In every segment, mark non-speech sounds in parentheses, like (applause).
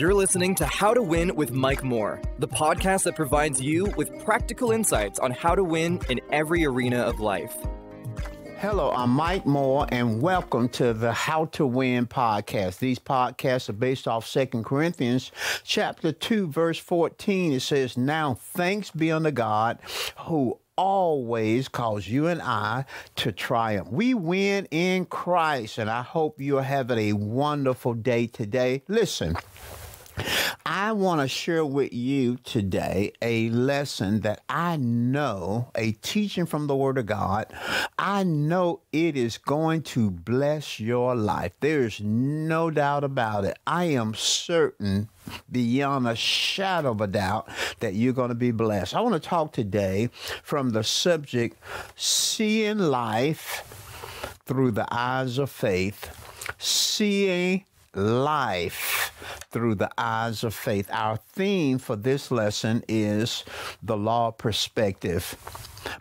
You're listening to How to Win with Mike Moore, the podcast that provides you with practical insights on how to win in every arena of life. Hello, I'm Mike Moore, and welcome to the How to Win podcast. These podcasts are based off Second Corinthians chapter 2, verse 14. It says, Now thanks be unto God who always cause you and I to triumph. We win in Christ, and I hope you're having a wonderful day today. Listen. I want to share with you today a lesson that I know, a teaching from the Word of God. I know it is going to bless your life. There's no doubt about it. I am certain beyond a shadow of a doubt that you're going to be blessed. I want to talk today from the subject seeing life through the eyes of faith, seeing life through the eyes of faith. Our theme for this lesson is the law perspective.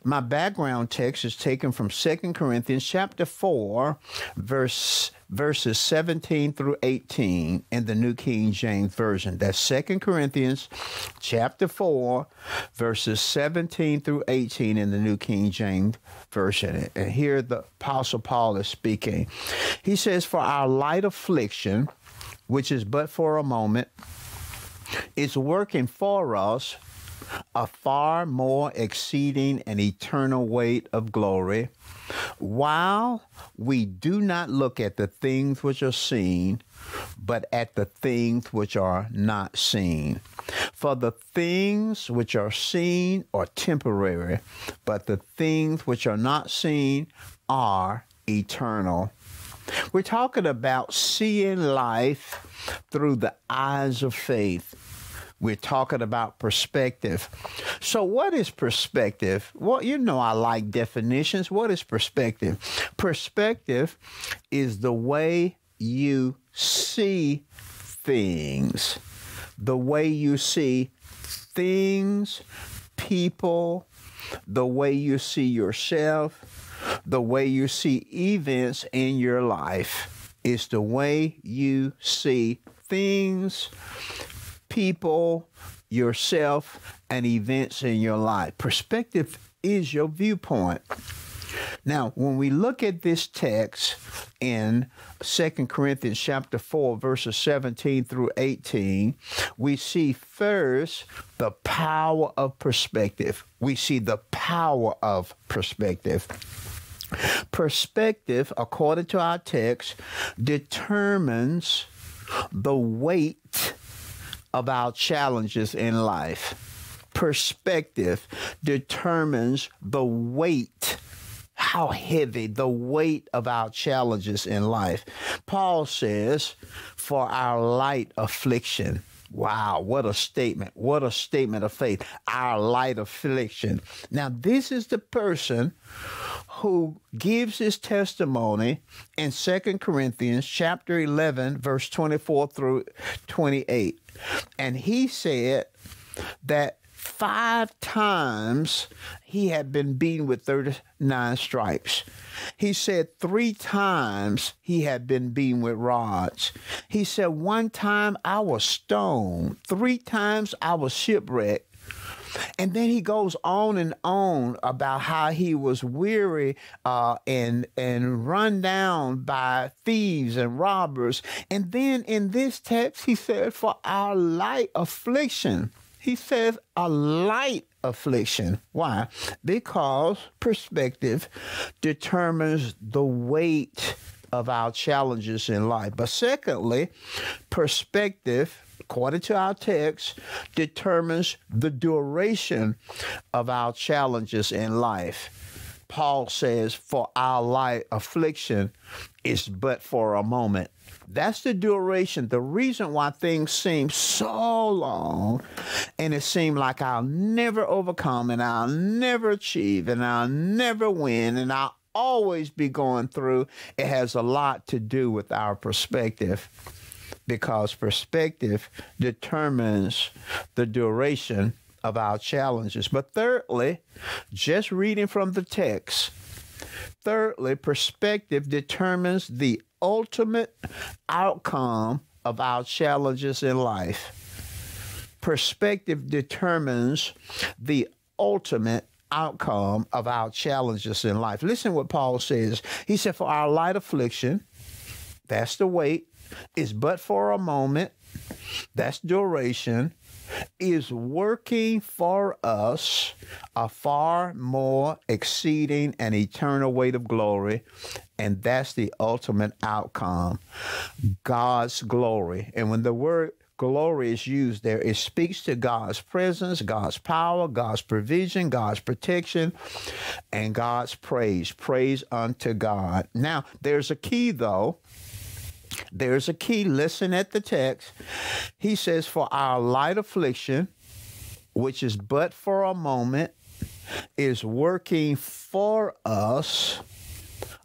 My background text is taken from 2 Corinthians chapter 4, verse verses 17 through 18 in the New King James Version. That's 2 Corinthians chapter 4, verses 17 through 18 in the New King James Version. And here the Apostle Paul is speaking. He says, For our light affliction, which is but for a moment, is working for us a far more exceeding and eternal weight of glory, while we do not look at the things which are seen, but at the things which are not seen. For the things which are seen are temporary, but the things which are not seen are eternal. We're talking about seeing life through the eyes of faith. We're talking about perspective. So, what is perspective? Well, you know, I like definitions. What is perspective? Perspective is the way you see things, the way you see things, people, the way you see yourself, the way you see events in your life. Is the way you see things, people, yourself, and events in your life. Perspective is your viewpoint. Now, when we look at this text in 2 Corinthians chapter 4 verses 17 through 18, we see first the power of perspective. We see the power of perspective. Perspective, according to our text, determines the weight of our challenges in life. Perspective determines the weight how heavy the weight of our challenges in life. Paul says, for our light affliction. Wow, what a statement. What a statement of faith. Our light affliction. Now, this is the person who gives his testimony in Second Corinthians chapter 11 verse 24 through 28. And he said that five times he had been beaten with 39 stripes. He said three times he had been beaten with rods. He said one time I was stoned, three times I was shipwrecked. And then he goes on and on about how he was weary uh, and and run down by thieves and robbers. And then in this text, he said, "For our light affliction." He says a light affliction. Why? Because perspective determines the weight of our challenges in life. But secondly, perspective according to our text, determines the duration of our challenges in life. Paul says, For our light affliction is but for a moment. That's the duration, the reason why things seem so long and it seemed like I'll never overcome and I'll never achieve and I'll never win and I'll always be going through. It has a lot to do with our perspective because perspective determines the duration of our challenges. But thirdly, just reading from the text, thirdly, perspective determines the ultimate outcome of our challenges in life. Perspective determines the ultimate outcome of our challenges in life. Listen what Paul says. He said, For our light affliction, that's the weight, is but for a moment, that's duration, is working for us a far more exceeding and eternal weight of glory. And that's the ultimate outcome God's glory. And when the word glory is used there, it speaks to God's presence, God's power, God's provision, God's protection, and God's praise. Praise unto God. Now, there's a key though. There's a key. Listen at the text. He says, For our light affliction, which is but for a moment, is working for us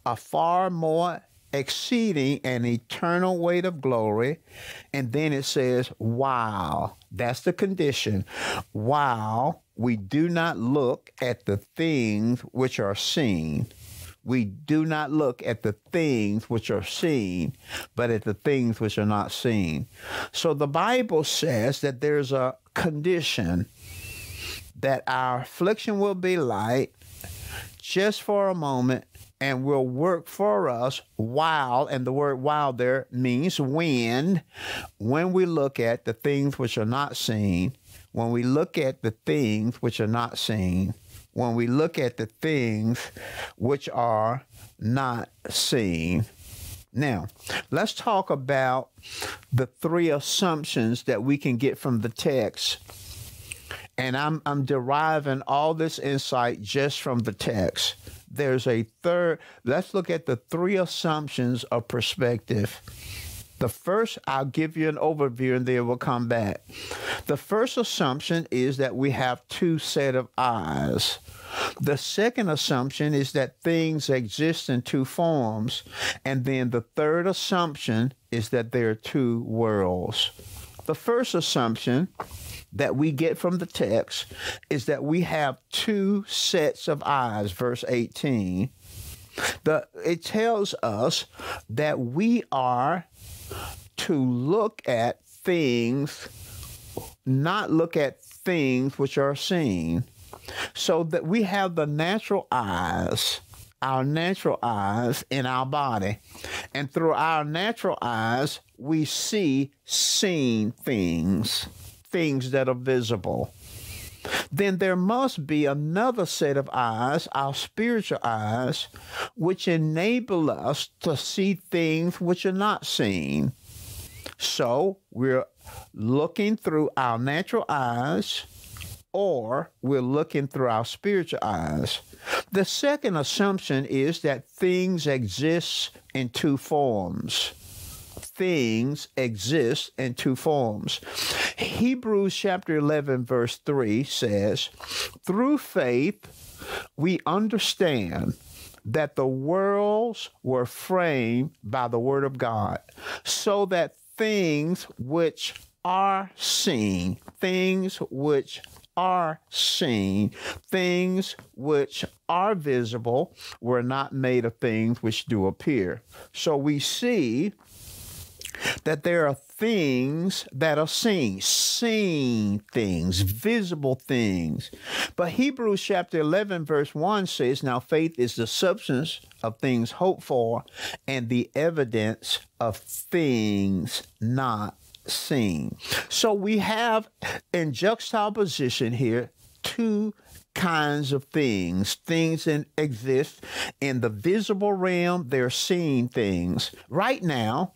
a far more exceeding an eternal weight of glory. And then it says, wow, that's the condition. Wow, we do not look at the things which are seen. We do not look at the things which are seen, but at the things which are not seen. So the Bible says that there's a condition that our affliction will be light just for a moment and will work for us while, and the word while there means when, when we look at the things which are not seen, when we look at the things which are not seen, when we look at the things which are not seen. Now, let's talk about the three assumptions that we can get from the text. And I'm, I'm deriving all this insight just from the text there's a third. Let's look at the three assumptions of perspective. The first, I'll give you an overview and then we'll come back. The first assumption is that we have two set of eyes. The second assumption is that things exist in two forms. And then the third assumption is that there are two worlds. The first assumption that we get from the text is that we have two sets of eyes, verse 18. The, it tells us that we are to look at things, not look at things which are seen. So that we have the natural eyes, our natural eyes in our body. And through our natural eyes, we see seen things things that are visible. Then there must be another set of eyes, our spiritual eyes, which enable us to see things which are not seen. So we're looking through our natural eyes or we're looking through our spiritual eyes. The second assumption is that things exist in two forms things exist in two forms. Hebrews chapter 11, verse 3 says, Through faith, we understand that the worlds were framed by the word of God, so that things which are seen, things which are seen, things which are visible were not made of things which do appear. So we see that there are things that are seen, seen things, visible things. But Hebrews chapter 11, verse 1 says, Now faith is the substance of things hoped for and the evidence of things not seen. So we have in juxtaposition here two kinds of things. Things that exist in the visible realm, they're seeing things. Right now,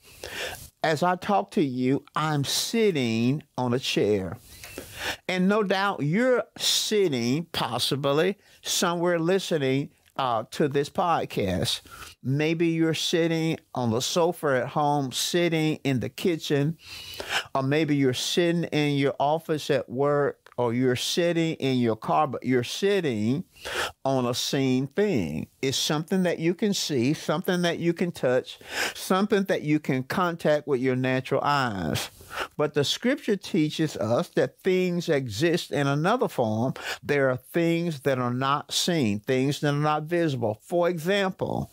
as I talk to you, I'm sitting on a chair. And no doubt you're sitting possibly somewhere listening uh, to this podcast. Maybe you're sitting on the sofa at home, sitting in the kitchen, or maybe you're sitting in your office at work, or you're sitting in your car, but you're sitting on a seen thing. It's something that you can see, something that you can touch, something that you can contact with your natural eyes. But the scripture teaches us that things exist in another form. There are things that are not seen, things that are not visible. For example,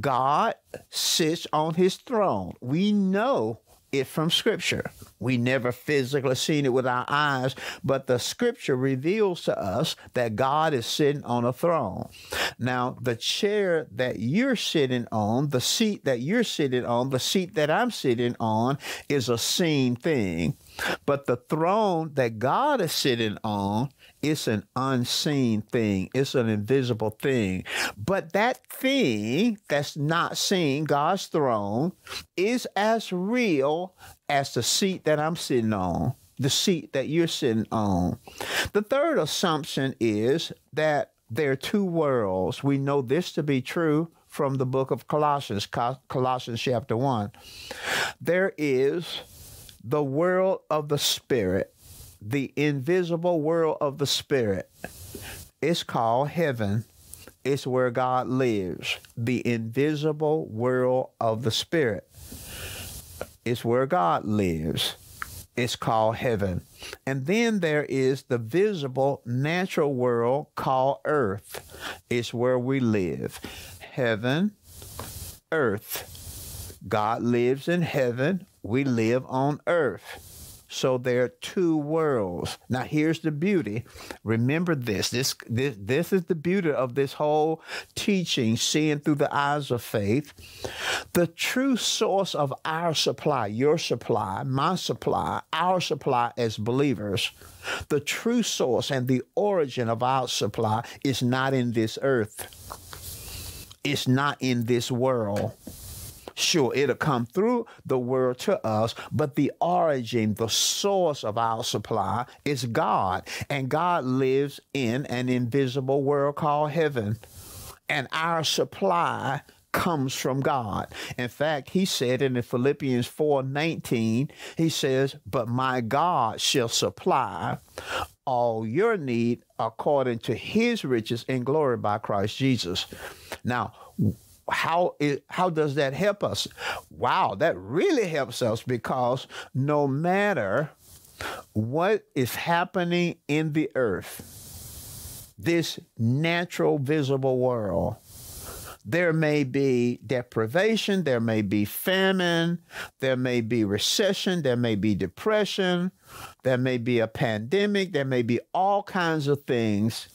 God sits on his throne. We know it from scripture. We never physically seen it with our eyes, but the scripture reveals to us that God is sitting on a throne. Now, the chair that you're sitting on, the seat that you're sitting on, the seat that I'm sitting on is a seen thing. But the throne that God is sitting on it's an unseen thing, it's an invisible thing. But that thing that's not seen, God's throne, is as real as the seat that I'm sitting on, the seat that you're sitting on. The third assumption is that there are two worlds. We know this to be true from the book of Colossians, Colossians chapter 1. There is the world of the spirit the invisible world of the spirit. It's called heaven. It's where God lives. The invisible world of the spirit. It's where God lives. It's called heaven. And then there is the visible natural world called earth. It's where we live. Heaven, earth. God lives in heaven. We live on earth. So there are two worlds. Now here's the beauty. Remember this. This this this is the beauty of this whole teaching, seeing through the eyes of faith. The true source of our supply, your supply, my supply, our supply as believers, the true source and the origin of our supply is not in this earth. It's not in this world. Sure, it'll come through the world to us, but the origin, the source of our supply is God. And God lives in an invisible world called heaven. And our supply comes from God. In fact, he said in Philippians 4:19, he says, "But my God shall supply all your need according to his riches in glory by Christ Jesus." Now, how it, how does that help us? Wow, that really helps us because no matter what is happening in the earth, this natural visible world, there may be deprivation, there may be famine, there may be recession, there may be depression, there may be a pandemic, there may be all kinds of things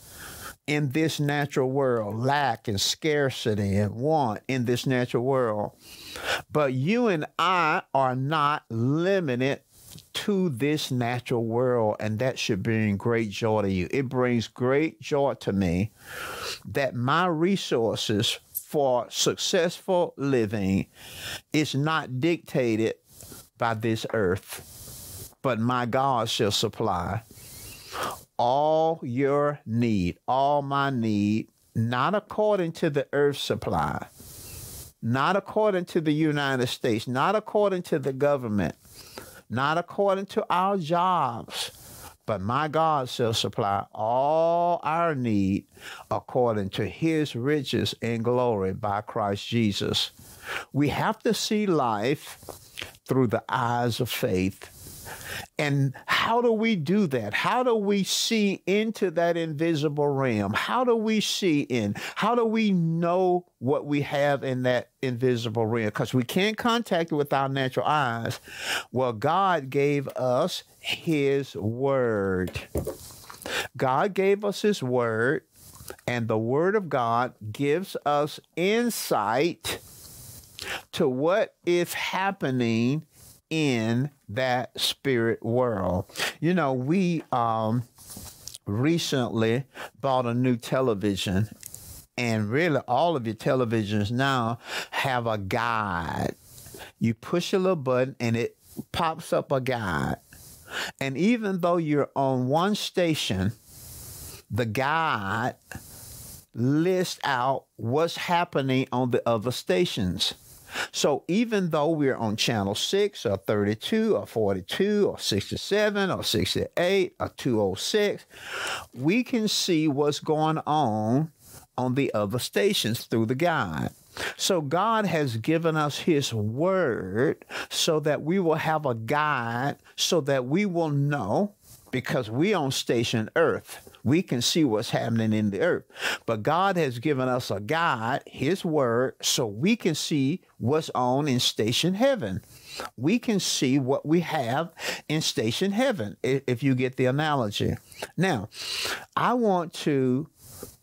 in this natural world, lack and scarcity and want in this natural world. But you and I are not limited to this natural world, and that should bring great joy to you. It brings great joy to me that my resources for successful living is not dictated by this earth, but my God shall supply all your need, all my need, not according to the earth supply, not according to the United States, not according to the government, not according to our jobs, but my God shall supply all our need according to his riches in glory by Christ Jesus. We have to see life through the eyes of faith and how do we do that? How do we see into that invisible realm? How do we see in? How do we know what we have in that invisible realm? Because we can't contact it with our natural eyes. Well, God gave us His Word. God gave us His Word, and the Word of God gives us insight to what is happening in that spirit world. You know, we um, recently bought a new television, and really all of your televisions now have a guide. You push a little button, and it pops up a guide. And even though you're on one station, the guide lists out what's happening on the other stations. So even though we're on channel 6 or 32 or 42 or 67 or 68 or 206, we can see what's going on on the other stations through the guide. So God has given us his word so that we will have a guide so that we will know because we on station earth we can see what's happening in the earth. But God has given us a guide, His word, so we can see what's on in station heaven. we can see what we have in station heaven, if you get the analogy. Now, I want to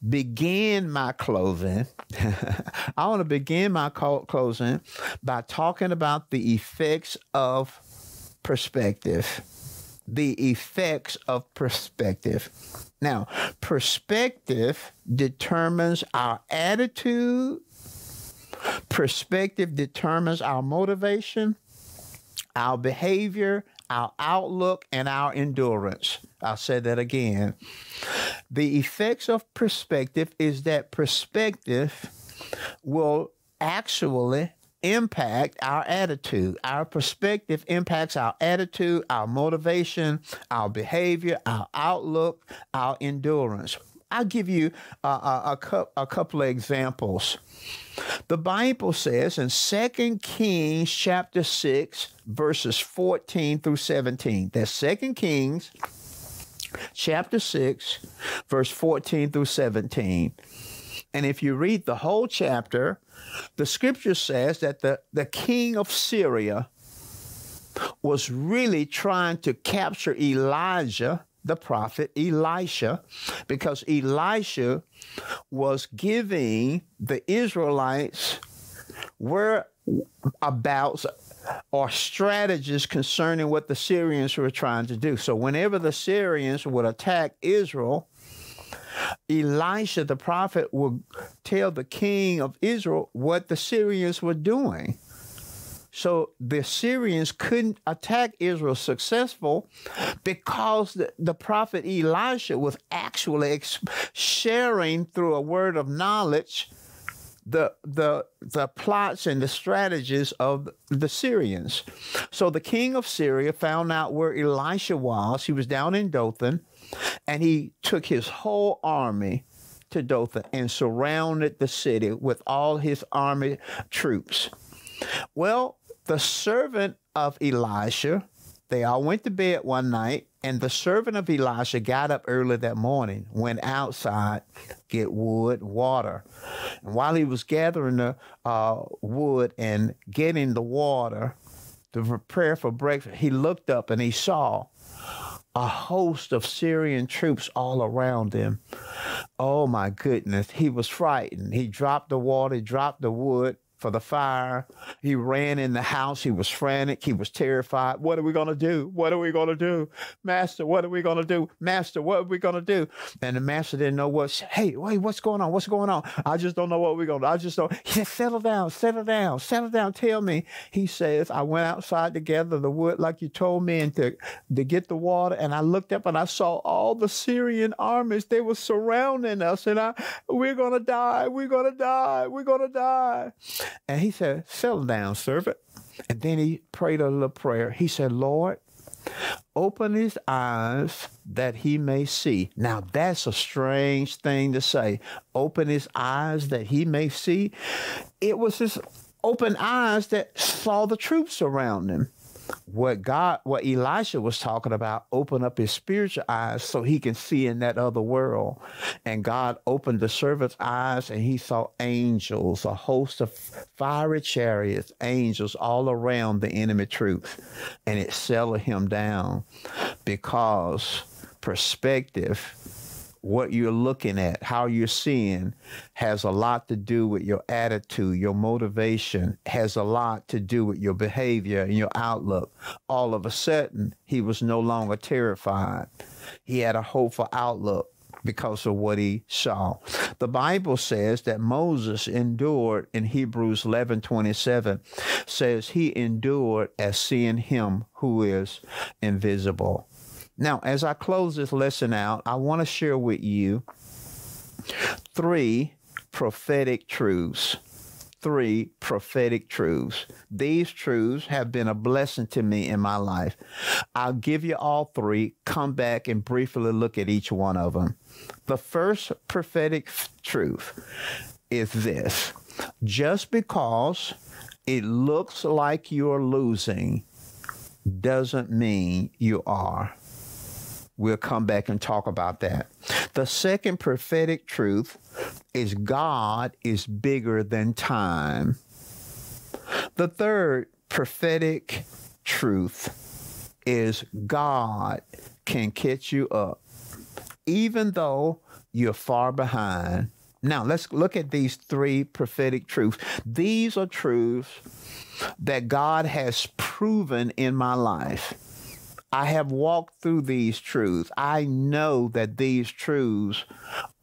begin my closing. (laughs) I want to begin my closing by talking about the effects of perspective. The effects of perspective. Now, perspective determines our attitude, perspective determines our motivation, our behavior, our outlook, and our endurance. I'll say that again. The effects of perspective is that perspective will actually impact our attitude. Our perspective impacts our attitude, our motivation, our behavior, our outlook, our endurance. I'll give you a, a, a, a couple of examples. The Bible says in 2 Kings chapter 6, verses 14 through 17. That's 2 Kings chapter 6, verse 14 through 17. And if you read the whole chapter, the scripture says that the, the king of Syria was really trying to capture Elijah, the prophet Elisha, because Elisha was giving the Israelites whereabouts or strategies concerning what the Syrians were trying to do. So whenever the Syrians would attack Israel, Elisha the prophet would tell the king of Israel what the Syrians were doing. So the Syrians couldn't attack Israel successful because the, the prophet Elisha was actually sharing through a word of knowledge the the the plots and the strategies of the Syrians. So the king of Syria found out where Elisha was. He was down in Dothan, and he took his whole army to Dothan and surrounded the city with all his army troops. Well, the servant of Elisha, they all went to bed one night, and the servant of Elisha got up early that morning, went outside, get wood, water. And while he was gathering the uh, wood and getting the water to prepare for breakfast, he looked up and he saw a host of Syrian troops all around him. Oh my goodness, he was frightened. He dropped the water, he dropped the wood, for the fire. He ran in the house. He was frantic. He was terrified. What are we going to do? What are we going to do? Master, what are we going to do? Master, what are we going to do? And the master didn't know what. Hey, wait, what's going on? What's going on? I just don't know what we're going to do. I just don't. (laughs) He said, settle down, settle down, settle down. Tell me. He says, I went outside to gather the wood like you told me and to, to get the water. And I looked up and I saw all the Syrian armies. They were surrounding us. And I, we're going to die. We're going to die. We're going to die. And he said, Settle down, servant. And then he prayed a little prayer. He said, Lord, open his eyes that he may see. Now, that's a strange thing to say. Open his eyes that he may see. It was his open eyes that saw the troops around him what God, what Elisha was talking about, open up his spiritual eyes so he can see in that other world. And God opened the servant's eyes and he saw angels, a host of fiery chariots, angels all around the enemy troops. And it settled him down because perspective what you're looking at, how you're seeing, has a lot to do with your attitude, your motivation, has a lot to do with your behavior and your outlook. All of a sudden, he was no longer terrified. He had a hopeful outlook because of what he saw. The Bible says that Moses endured in Hebrews 11 27, says he endured as seeing him who is invisible. Now, as I close this lesson out, I want to share with you three prophetic truths. Three prophetic truths. These truths have been a blessing to me in my life. I'll give you all three, come back and briefly look at each one of them. The first prophetic truth is this just because it looks like you're losing doesn't mean you are. We'll come back and talk about that. The second prophetic truth is God is bigger than time. The third prophetic truth is God can catch you up, even though you're far behind. Now, let's look at these three prophetic truths. These are truths that God has proven in my life. I have walked through these truths. I know that these truths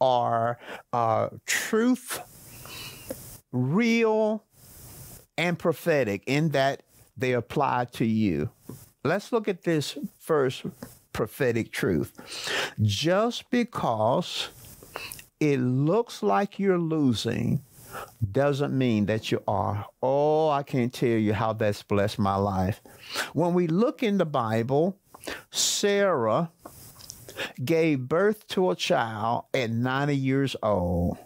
are uh, truth, real, and prophetic in that they apply to you. Let's look at this first prophetic truth. Just because it looks like you're losing doesn't mean that you are. Oh, I can't tell you how that's blessed my life. When we look in the Bible, Sarah gave birth to a child at 90 years old.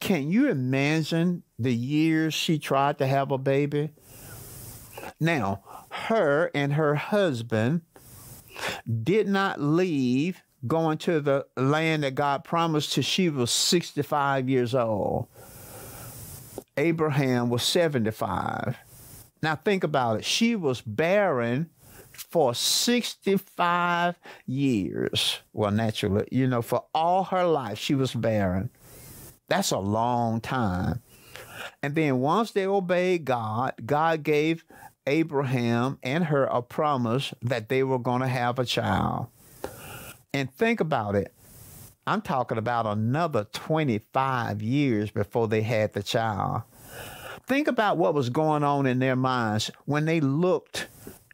Can you imagine the years she tried to have a baby? Now, her and her husband did not leave going to the land that God promised to. she was 65 years old. Abraham was 75. Now think about it. She was barren for 65 years. Well, naturally, you know, for all her life, she was barren. That's a long time. And then once they obeyed God, God gave Abraham and her a promise that they were going to have a child. And think about it. I'm talking about another 25 years before they had the child. Think about what was going on in their minds when they looked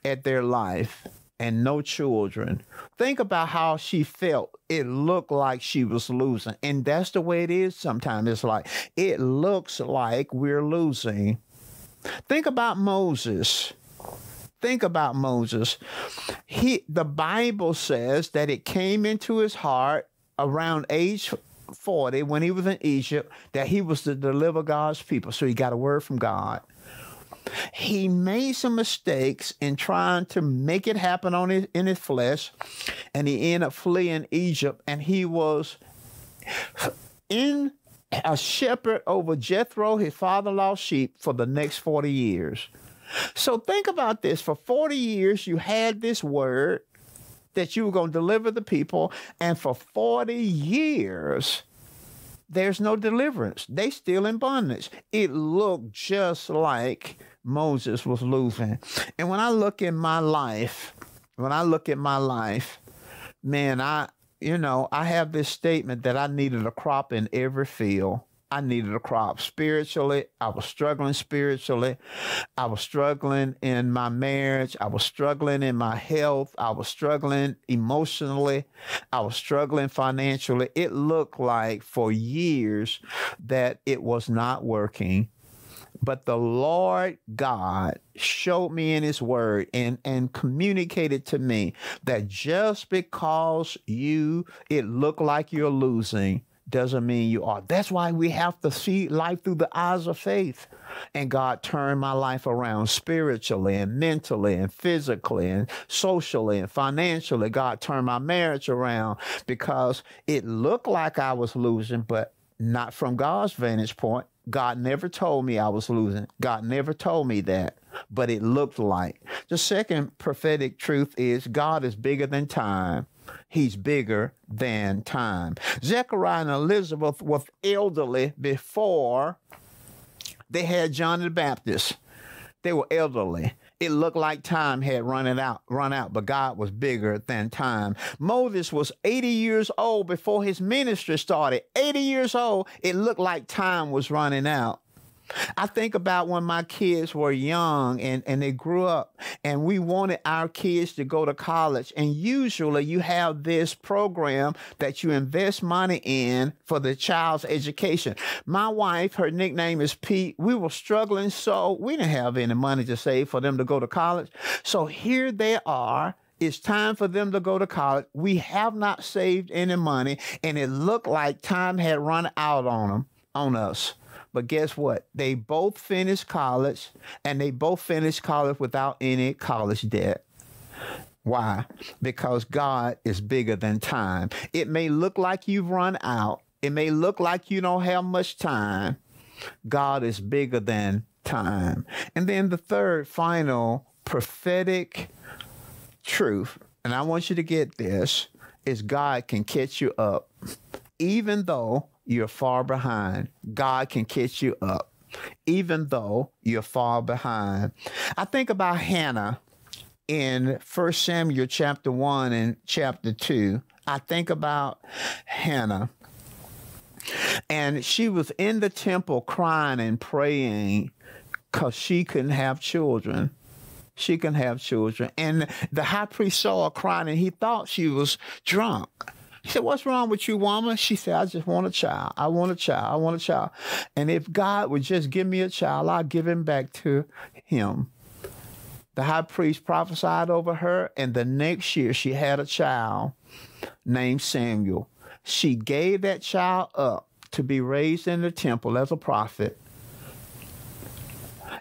at their life and no children. Think about how she felt. It looked like she was losing. And that's the way it is sometimes. It's like, it looks like we're losing. Think about Moses. Think about Moses. He the Bible says that it came into his heart around age 40 when he was in Egypt that he was to deliver God's people. So he got a word from God. He made some mistakes in trying to make it happen on his, in his flesh, and he ended up fleeing Egypt. And he was in a shepherd over Jethro, his father-in-law's sheep, for the next 40 years. So think about this. For 40 years, you had this word that you were going to deliver the people, and for 40 years, there's no deliverance. They still in bondage. It looked just like Moses was losing. And when I look in my life, when I look at my life, man, I you know, I have this statement that I needed a crop in every field. I needed a crop spiritually. I was struggling spiritually. I was struggling in my marriage. I was struggling in my health. I was struggling emotionally. I was struggling financially. It looked like for years that it was not working. But the Lord God showed me in his word and, and communicated to me that just because you it looked like you're losing doesn't mean you are. That's why we have to see life through the eyes of faith. And God turned my life around spiritually and mentally and physically and socially and financially. God turned my marriage around because it looked like I was losing, but not from God's vantage point. God never told me I was losing. God never told me that, but it looked like. The second prophetic truth is God is bigger than time. He's bigger than time. Zechariah and Elizabeth were elderly before they had John the Baptist. They were elderly. It looked like time had run it out, run out, but God was bigger than time. Moses was 80 years old before his ministry started. 80 years old. It looked like time was running out. I think about when my kids were young and, and they grew up and we wanted our kids to go to college. And usually you have this program that you invest money in for the child's education. My wife, her nickname is Pete. We were struggling so we didn't have any money to save for them to go to college. So here they are it's time for them to go to college. We have not saved any money, and it looked like time had run out on them, on us. But guess what? They both finished college and they both finished college without any college debt. Why? Because God is bigger than time. It may look like you've run out, it may look like you don't have much time. God is bigger than time. And then the third, final prophetic truth, and I want you to get this, is God can catch you up. Even though you're far behind, God can catch you up. Even though you're far behind. I think about Hannah in 1 Samuel chapter 1 and chapter 2. I think about Hannah. And she was in the temple crying and praying because she couldn't have children. She can have children. And the high priest saw her crying and he thought she was drunk. He said, What's wrong with you, woman? She said, I just want a child. I want a child. I want a child. And if God would just give me a child, I'll give him back to him. The high priest prophesied over her, and the next year she had a child named Samuel. She gave that child up to be raised in the temple as a prophet.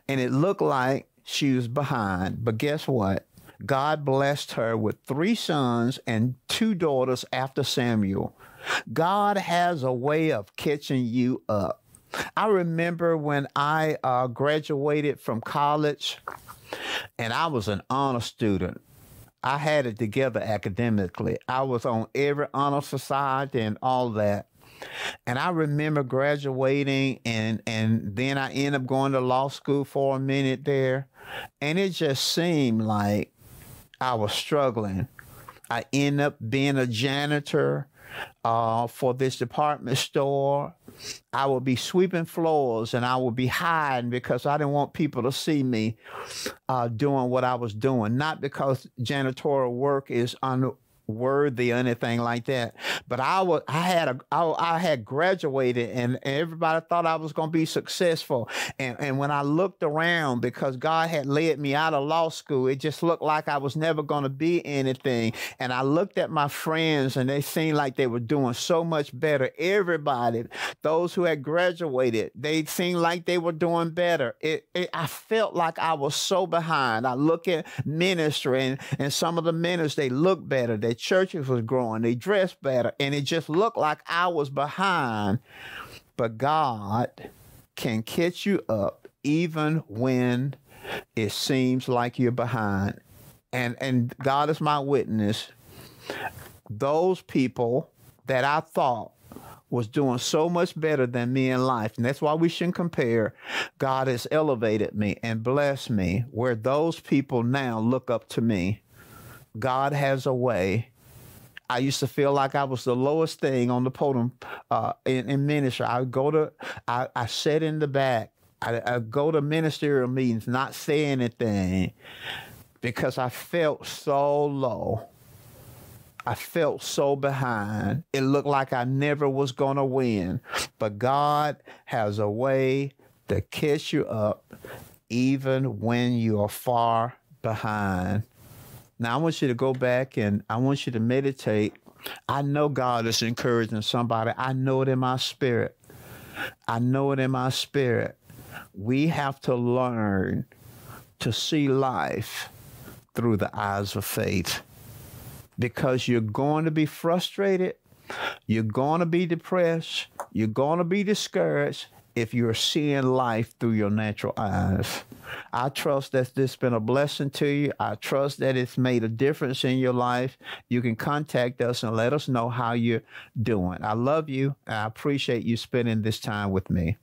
And it looked like she was behind. But guess what? God blessed her with three sons and two daughters after Samuel. God has a way of catching you up. I remember when I uh, graduated from college and I was an honor student. I had it together academically. I was on every honor society and all that. And I remember graduating and and then I ended up going to law school for a minute there. And it just seemed like I was struggling. I end up being a janitor uh, for this department store. I would be sweeping floors and I would be hiding because I didn't want people to see me uh, doing what I was doing. Not because janitorial work is un- worthy or anything like that. But I was, I had a, I, I had graduated and everybody thought I was going to be successful. And, and when I looked around, because God had led me out of law school, it just looked like I was never going to be anything. And I looked at my friends and they seemed like they were doing so much better. Everybody, those who had graduated, they seemed like they were doing better. It, it I felt like I was so behind. I look at ministry and, and some of the ministers, they look better. They churches was growing. They dressed better. And it just looked like I was behind. But God can catch you up even when it seems like you're behind. And and God is my witness. Those people that I thought was doing so much better than me in life. And that's why we shouldn't compare. God has elevated me and blessed me where those people now look up to me. God has a way. I used to feel like I was the lowest thing on the podium uh, in, in, ministry. I would go to, I, I sat in the back. I, I go to ministerial meetings, not say anything, because I felt so low. I felt so behind. It looked like I never was going to win. But God has a way to catch you up even when you are far behind. Now, I want you to go back and I want you to meditate. I know God is encouraging somebody. I know it in my spirit. I know it in my spirit. We have to learn to see life through the eyes of faith because you're going to be frustrated. You're going to be depressed. You're going to be discouraged if you're seeing life through your natural eyes. I trust that this has been a blessing to you. I trust that it's made a difference in your life. You can contact us and let us know how you're doing. I love you. I appreciate you spending this time with me.